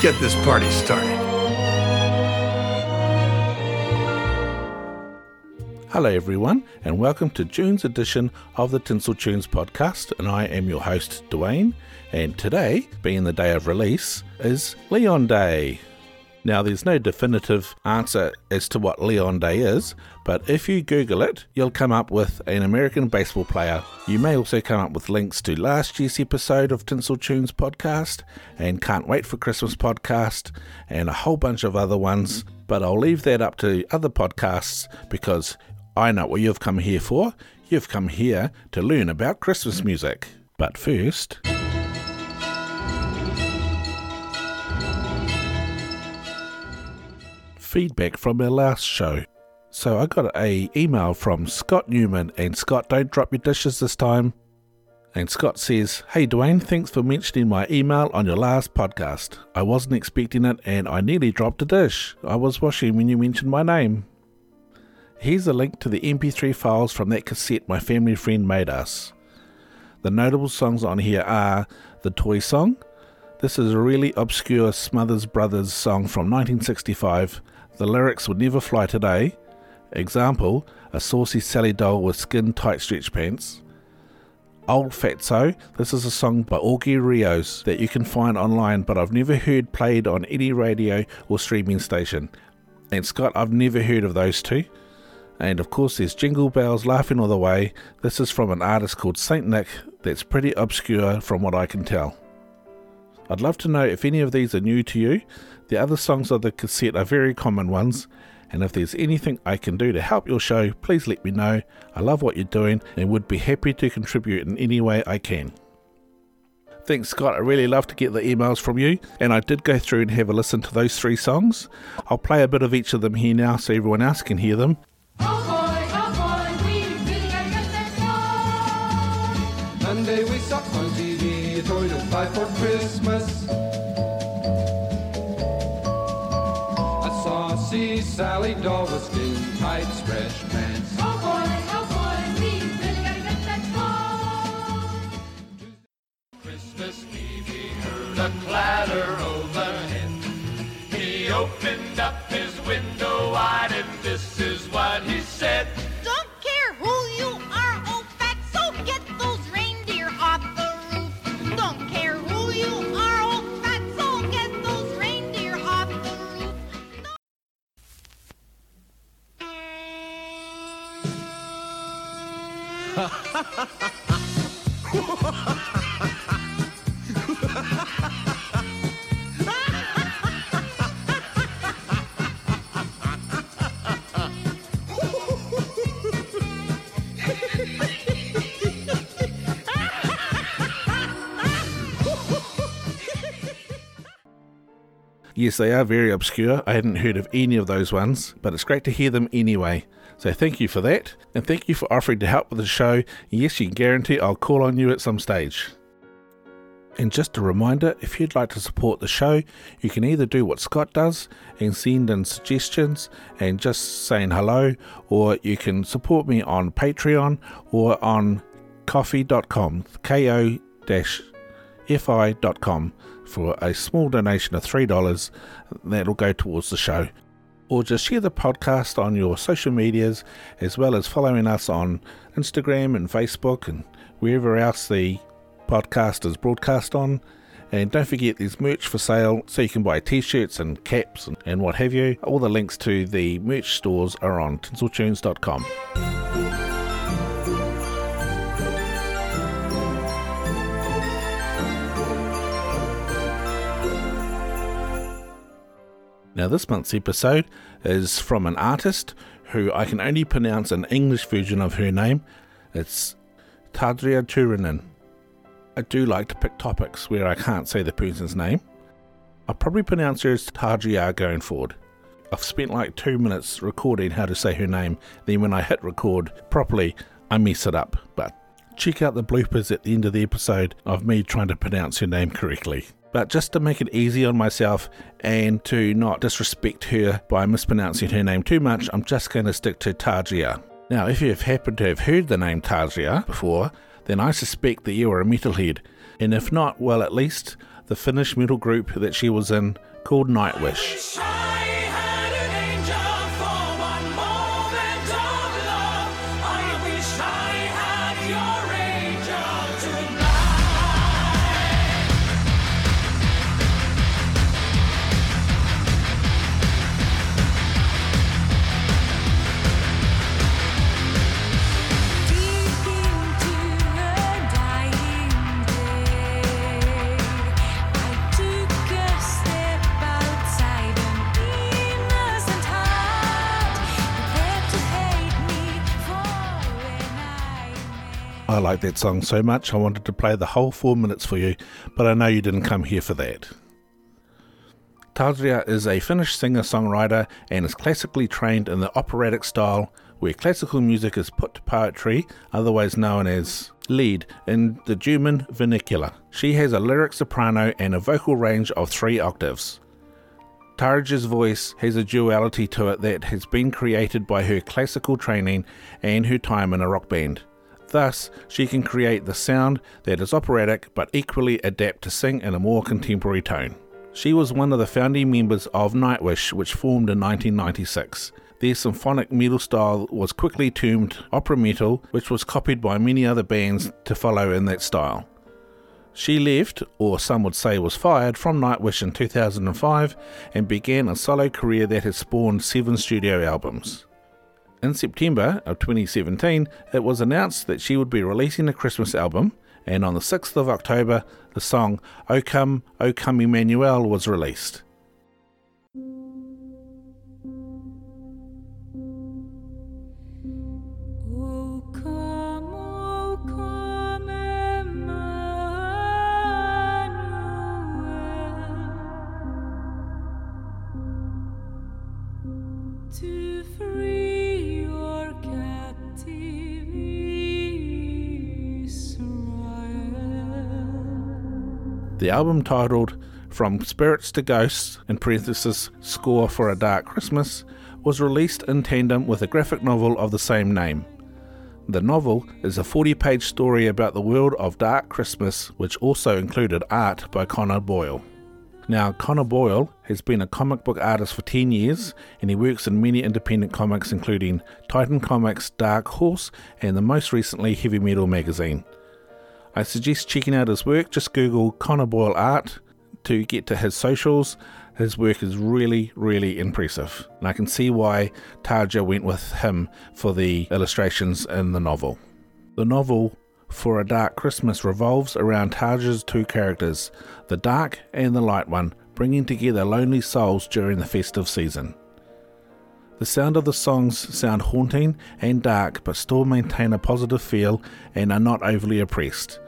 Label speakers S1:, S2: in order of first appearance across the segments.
S1: Let's get this party started.
S2: Hello, everyone, and welcome to June's edition of the Tinsel Tunes podcast. And I am your host, Dwayne. And today, being the day of release, is Leon Day. Now, there's no definitive answer as to what Leon Day is, but if you Google it, you'll come up with an American baseball player. You may also come up with links to last year's episode of Tinsel Tunes podcast and Can't Wait for Christmas podcast and a whole bunch of other ones. But I'll leave that up to other podcasts because I know what you've come here for. You've come here to learn about Christmas music. But first. Feedback from our last show. So I got a email from Scott Newman and Scott don't drop your dishes this time. And Scott says, Hey Dwayne, thanks for mentioning my email on your last podcast. I wasn't expecting it and I nearly dropped a dish. I was washing when you mentioned my name. Here's a link to the MP3 files from that cassette my family friend made us. The notable songs on here are The Toy Song. This is a really obscure Smothers Brothers song from 1965 the lyrics would never fly today. Example, a saucy Sally doll with skin tight stretch pants. Old Fatso, this is a song by Augie Rios that you can find online, but I've never heard played on any radio or streaming station. And Scott, I've never heard of those two. And of course, there's Jingle Bells Laughing All the Way. This is from an artist called Saint Nick that's pretty obscure from what I can tell. I'd love to know if any of these are new to you. The other songs on the cassette are very common ones, and if there's anything I can do to help your show, please let me know. I love what you're doing and would be happy to contribute in any way I can. Thanks, Scott. I really love to get the emails from you, and I did go through and have a listen to those three songs. I'll play a bit of each of them here now so everyone else can hear them.
S3: Monday we saw on TV a toy to buy for Christmas. Sally doll with skin tight stretch pants.
S4: Oh boy, oh boy, we really gotta get that song.
S5: Christmas Eve he heard a clatter
S2: Yes, they are very obscure. I hadn't heard of any of those ones, but it's great to hear them anyway. So thank you for that, and thank you for offering to help with the show. Yes, you can guarantee I'll call on you at some stage. And just a reminder if you'd like to support the show, you can either do what Scott does and send in suggestions and just saying hello, or you can support me on Patreon or on ko-fi.com, ko fi.com for a small donation of $3 that'll go towards the show. Or just share the podcast on your social medias as well as following us on Instagram and Facebook and wherever else the podcast is broadcast on. And don't forget there's merch for sale so you can buy t shirts and caps and, and what have you. All the links to the merch stores are on tinseltunes.com. Now, this month's episode is from an artist who I can only pronounce an English version of her name. It's Tadria Turinen. I do like to pick topics where I can't say the person's name. I'll probably pronounce her as Tadria going forward. I've spent like two minutes recording how to say her name, then when I hit record properly, I mess it up. But check out the bloopers at the end of the episode of me trying to pronounce her name correctly. But just to make it easy on myself and to not disrespect her by mispronouncing her name too much, I'm just going to stick to Tajia. Now, if you have happened to have heard the name Tajia before, then I suspect that you are a metalhead. And if not, well, at least the Finnish metal group that she was in called Nightwish.
S1: I
S2: like that song so much, I wanted to play the whole four minutes for you, but I know you didn't come here for that. Tarja is a Finnish singer songwriter and is classically trained in the operatic style, where classical music is put to poetry, otherwise known as lied, in the German vernacular. She has a lyric soprano and a vocal range of three octaves. Tarja's voice has a duality to it that has been created by her classical training and her time in a rock band. Thus, she can create the sound that is operatic but equally adapt to sing in a more contemporary tone. She was one of the founding members of Nightwish, which formed in 1996. Their symphonic metal style was quickly termed opera metal, which was copied by many other bands to follow in that style. She left, or some would say was fired, from Nightwish in 2005 and began a solo career that has spawned seven studio albums. In September of 2017, it was announced that she would be releasing a Christmas album, and on the 6th of October, the song O Come, O Come Emmanuel was released. The album titled From Spirits to Ghosts, in parenthesis, Score for a Dark Christmas, was released in tandem with a graphic novel of the same name. The novel is a 40 page story about the world of Dark Christmas, which also included art by Connor Boyle. Now, Connor Boyle has been a comic book artist for 10 years and he works in many independent comics, including Titan Comics, Dark Horse, and the most recently Heavy Metal magazine. I suggest checking out his work. Just Google Connor Boyle Art to get to his socials. His work is really, really impressive. And I can see why Tarja went with him for the illustrations in the novel. The novel For a Dark Christmas revolves around Tarja's two characters, the dark and the light one, bringing together lonely souls during the festive season. The sound of the songs sound haunting and dark, but still maintain a positive feel and are not overly oppressed.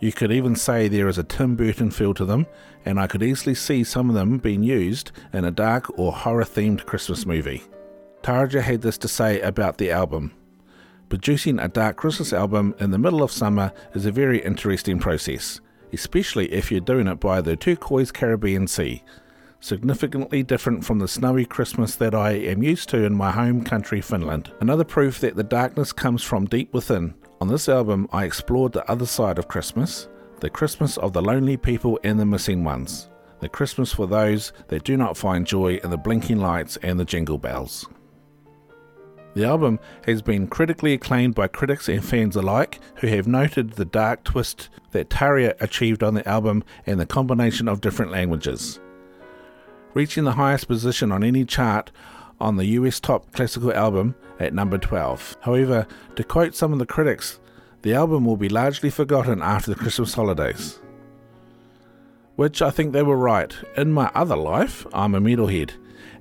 S2: You could even say there is a Tim Burton feel to them, and I could easily see some of them being used in a dark or horror themed Christmas movie. Tarja had this to say about the album. Producing a dark Christmas album in the middle of summer is a very interesting process, especially if you're doing it by the turquoise Caribbean Sea significantly different from the snowy Christmas that I am used to in my home country, Finland. Another proof that the darkness comes from deep within. On this album, I explored the other side of Christmas, the Christmas of the lonely people and the missing ones, the Christmas for those that do not find joy in the blinking lights and the jingle bells. The album has been critically acclaimed by critics and fans alike, who have noted the dark twist that Tarja achieved on the album and the combination of different languages reaching the highest position on any chart on the US top classical album at number 12. However, to quote some of the critics, the album will be largely forgotten after the Christmas holidays. Which I think they were right. In my other life, I'm a metalhead,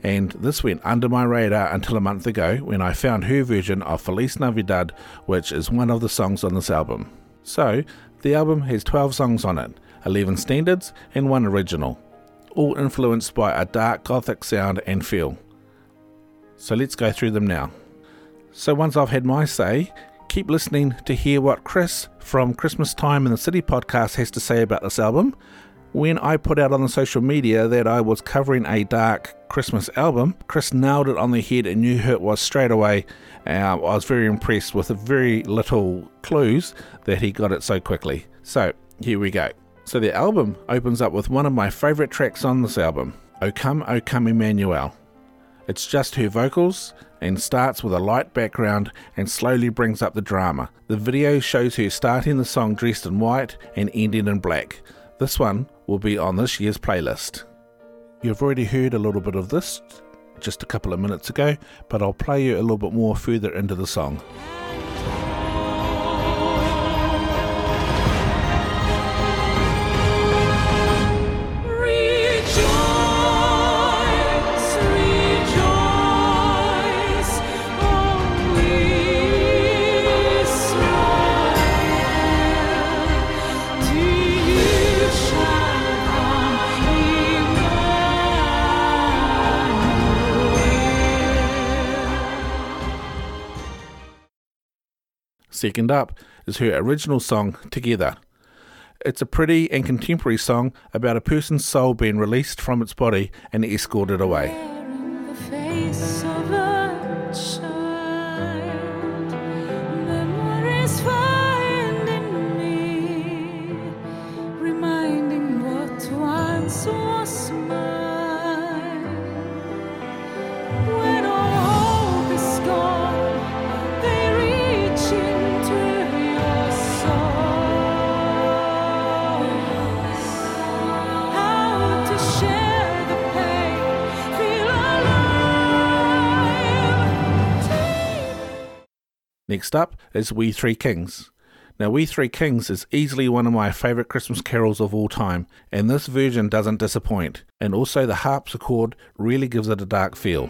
S2: and this went under my radar until a month ago when I found her version of Feliz Navidad, which is one of the songs on this album. So, the album has 12 songs on it, 11 standards and one original all influenced by a dark gothic sound and feel. So let's go through them now. So once I've had my say, keep listening to hear what Chris from Christmas Time in the City podcast has to say about this album. When I put out on the social media that I was covering a dark Christmas album, Chris nailed it on the head and knew who it was straight away. Uh, I was very impressed with the very little clues that he got it so quickly. So here we go.
S1: So the album opens up with one of my favourite tracks on this album, O Come, O Come Emmanuel. It's just her vocals and starts with a light background and slowly brings up the drama. The video shows her starting the song dressed in white and ending in black. This one will be on this year's playlist. You've already heard a little bit of this just a couple of minutes ago, but I'll play you a little bit more further into the song. Second up is her original song, Together. It's a pretty and contemporary song about a person's soul being released from its body and escorted away. Next up is We Three Kings. Now, We Three Kings is easily one of my favourite Christmas carols of all time, and this version doesn't disappoint. And also, the harpsichord really gives it a dark feel.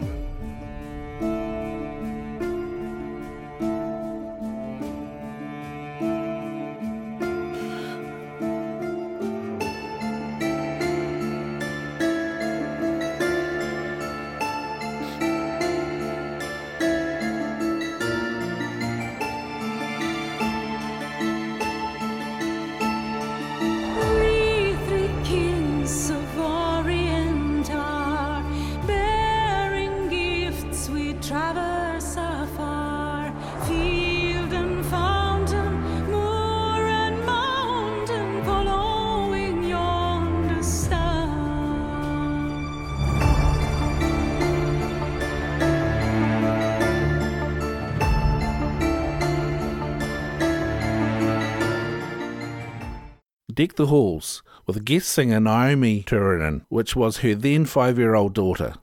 S1: Deck the Halls with guest singer Naomi Turinen, which was her then five year old daughter.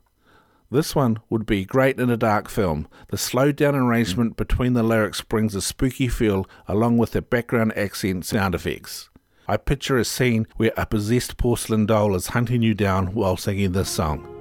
S1: This one would be great in a dark film. The slowed down arrangement between the lyrics brings a spooky feel along with the background accent sound effects. I picture a scene where a possessed porcelain doll is hunting you down while singing this song.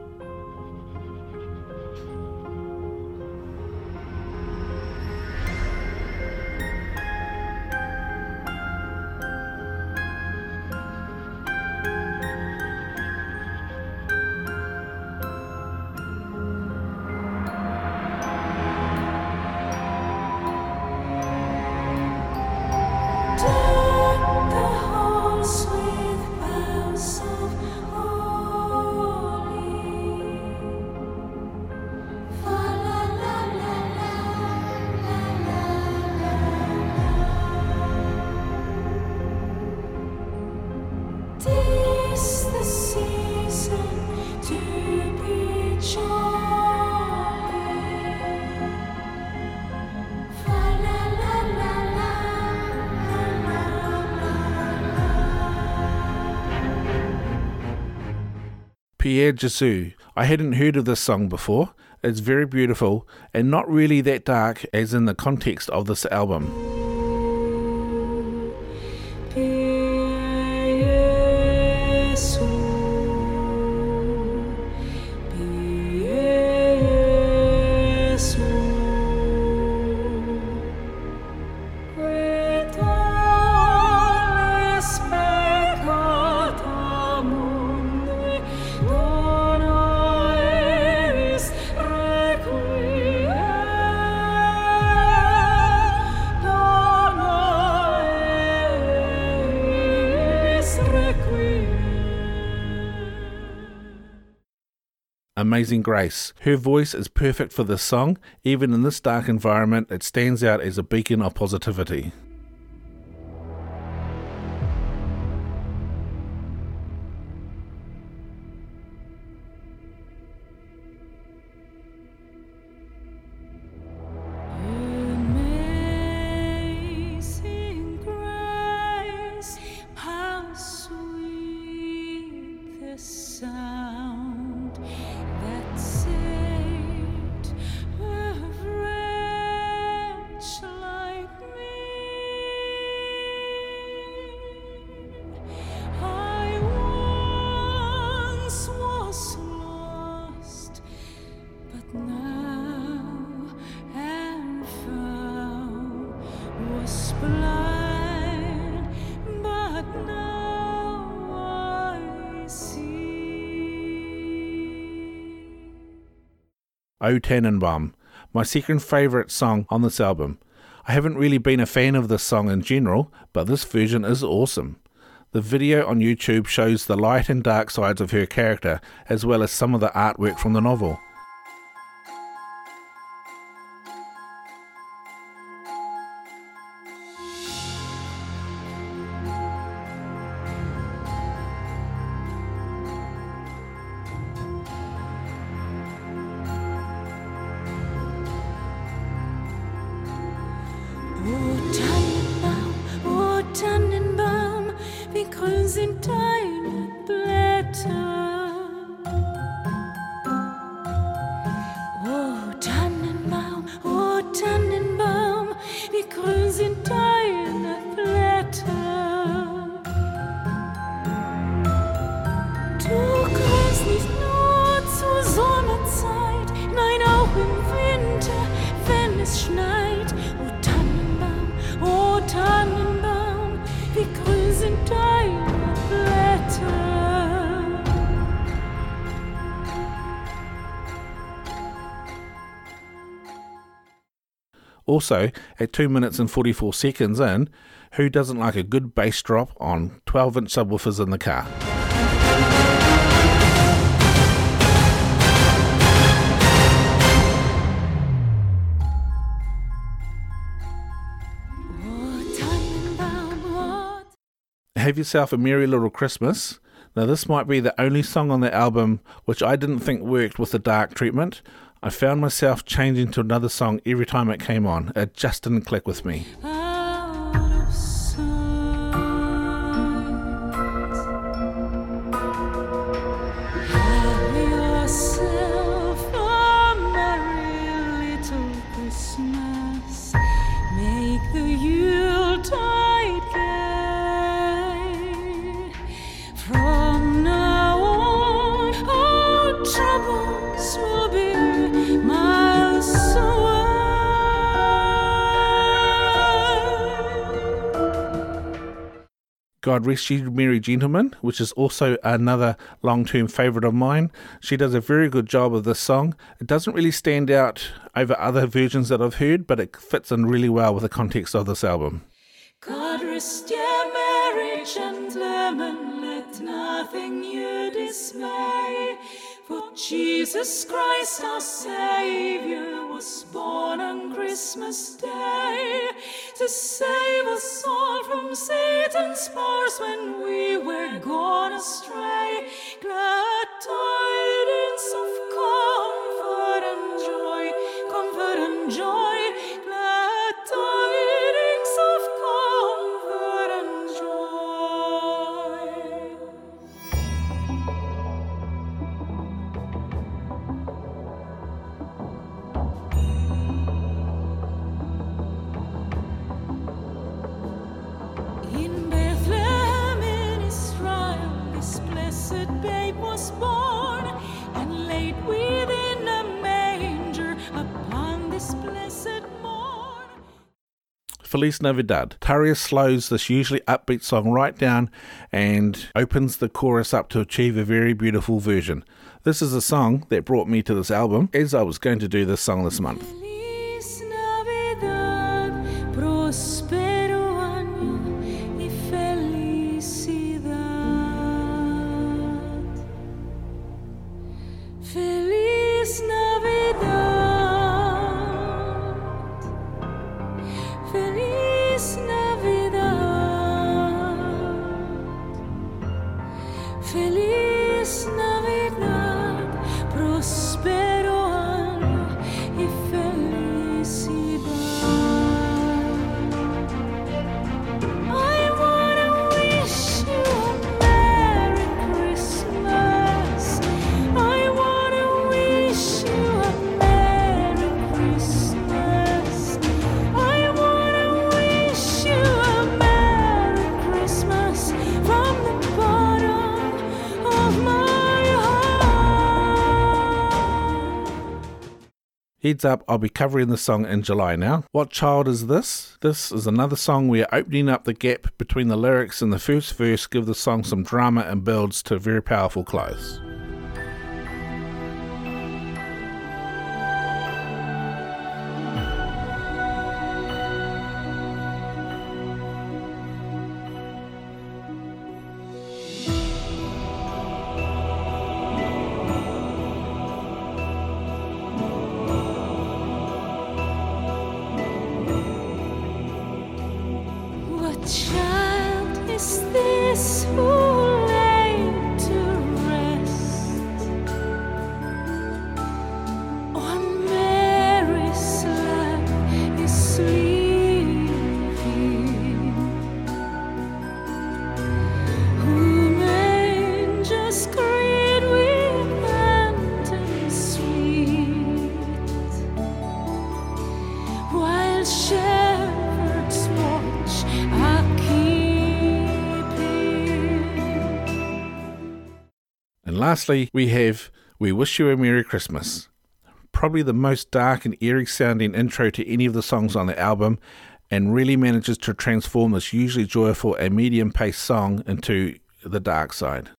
S1: Pie Jesu. I hadn't heard of this song before. It's very beautiful and not really that dark as in the context of this album. Amazing Grace. Her voice is perfect for this song. Even in this dark environment, it stands out as a beacon of positivity.
S2: O Tannenbaum, my second favourite song on this album. I haven't really been a fan of this song in general, but this version is awesome. The video on YouTube shows the light and dark sides of her character, as well as some of the artwork from the novel. Also, at 2 minutes and 44 seconds in, who doesn't like a good bass drop on 12 inch subwoofers in the car? Have Yourself a Merry Little Christmas. Now, this might be the only song on the album which I didn't think worked with the dark treatment. I found myself changing to another song every time it came on. It just didn't click with me.
S1: Ah.
S2: God Rest You Merry Gentleman, which is also another long term favourite of mine. She does a very good job of this song. It doesn't really stand out over other versions that I've heard, but it fits in really well with the context of this album.
S1: God rest ye merry gentlemen, let nothing you dismay. Jesus Christ our Savior was born on Christmas Day to save us all from Satan's bars when we were gone astray. Glad tidings of blessed babe was born and laid within a manger upon this blessed.
S2: Feliz Navidad. Tarja slows this usually upbeat song right down and opens the chorus up to achieve a very beautiful version. This is a song that brought me to this album as I was going to do this song this month. Heads up, I'll be covering the song in July now. What Child is this? This is another song where opening up the gap between the lyrics and the first verse give the song some drama and builds to a very powerful close. Lastly, we have We Wish You a Merry Christmas. Probably the most dark and eerie sounding intro to any of the songs on the album, and really manages to transform this usually joyful and medium paced song into the dark side.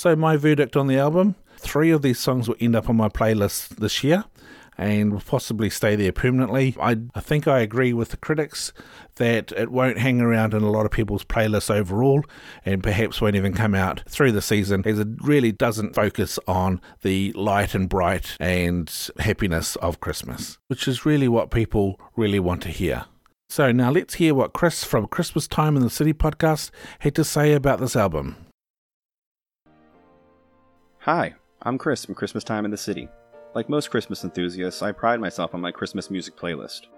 S2: So, my verdict on the album three of these songs will end up on my playlist this year and will possibly stay there permanently. I, I think I agree with the critics that it won't hang around in a lot of people's playlists overall and perhaps won't even come out through the season as it really doesn't focus on the light and bright and happiness of Christmas, which is really what people really want to hear. So, now let's hear what Chris from Christmas Time in the City podcast had to say about this album.
S6: Hi, I'm Chris from Christmas Time in the City. Like most Christmas enthusiasts, I pride myself on my Christmas music playlist.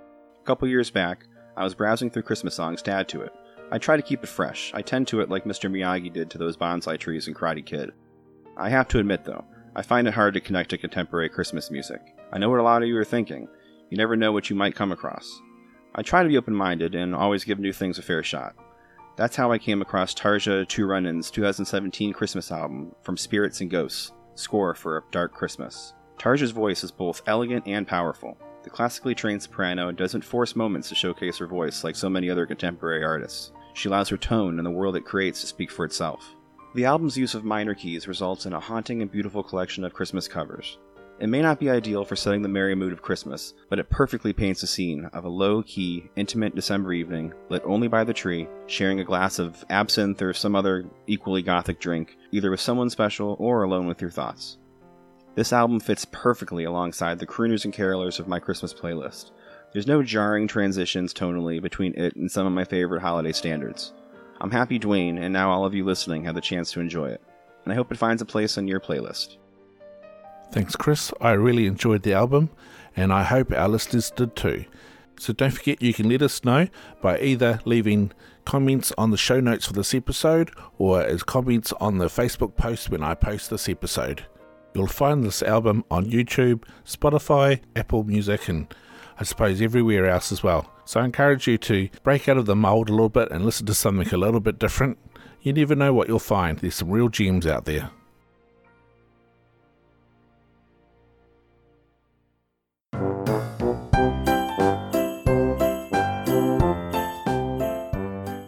S6: A couple years back, I was browsing through Christmas songs to add to it. I try to keep it fresh. I tend to it like Mr. Miyagi did to those bonsai trees in Karate Kid. I have to admit, though, I find it hard to connect to contemporary Christmas music. I know what a lot of you are thinking. You never know what you might come across. I try to be open minded and always give new things a fair shot. That's how I came across Tarja Turunen's 2017 Christmas album, From Spirits and Ghosts, score for a Dark Christmas. Tarja's voice is both elegant and powerful. The classically trained soprano doesn't force moments to showcase her voice like so many other contemporary artists. She allows her tone and the world it creates to speak for itself. The album's use of minor keys results in a haunting and beautiful collection of Christmas covers. It may not be ideal for setting the merry mood of Christmas, but it perfectly paints a scene of a low key, intimate December evening, lit only by the tree, sharing a glass of absinthe or some other equally gothic drink, either with someone special or alone with your thoughts. This album fits perfectly alongside the crooners and carolers of my Christmas playlist. There's no jarring transitions tonally between it and some of my favorite holiday standards. I'm happy Dwayne and now all of you listening had the chance to enjoy it, and I hope it finds a place on your playlist.
S2: Thanks, Chris. I really enjoyed the album, and I hope our listeners did too. So don't forget you can let us know by either leaving comments on the show notes for this episode or as comments on the Facebook post when I post this episode. You'll find this album on YouTube, Spotify, Apple Music, and I suppose everywhere else as well. So I encourage you to break out of the mold a little bit and listen to something a little bit different. You never know what you'll find. There's some real gems out there.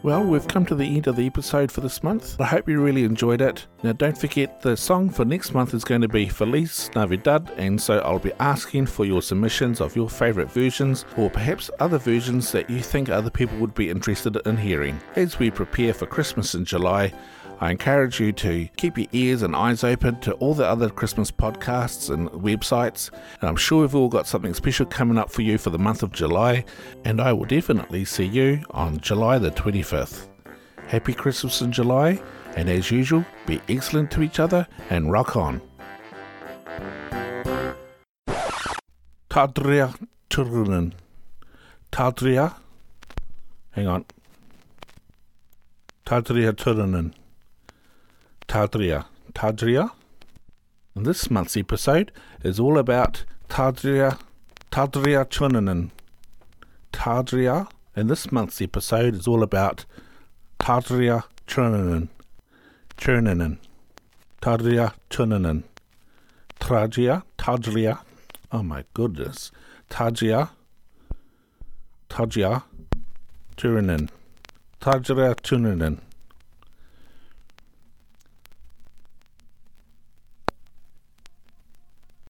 S2: Well, we've come to the end of the episode for this month. I hope you really enjoyed it. Now, don't forget the song for next month is going to be Feliz Navidad, and so I'll be asking for your submissions of your favourite versions or perhaps other versions that you think other people would be interested in hearing. As we prepare for Christmas in July, I encourage you to keep your ears and eyes open to all the other Christmas podcasts and websites. And I'm sure we've all got something special coming up for you for the month of July, and I will definitely see you on July the 25th. Happy Christmas in July, and as usual, be excellent to each other and rock on. Tadria Turunen. Tadria. Hang on. Tadria Turunen. Tadria. Tadria? This month's episode is all about Tadria. Tadria Turunen. Tadria. And this month's episode is all about Tadria Turunen. Turunen. Tadria Turunen. Tadria. Tadria. Oh my goodness. Tadria. Tajia Turinen. Tajira Turinen.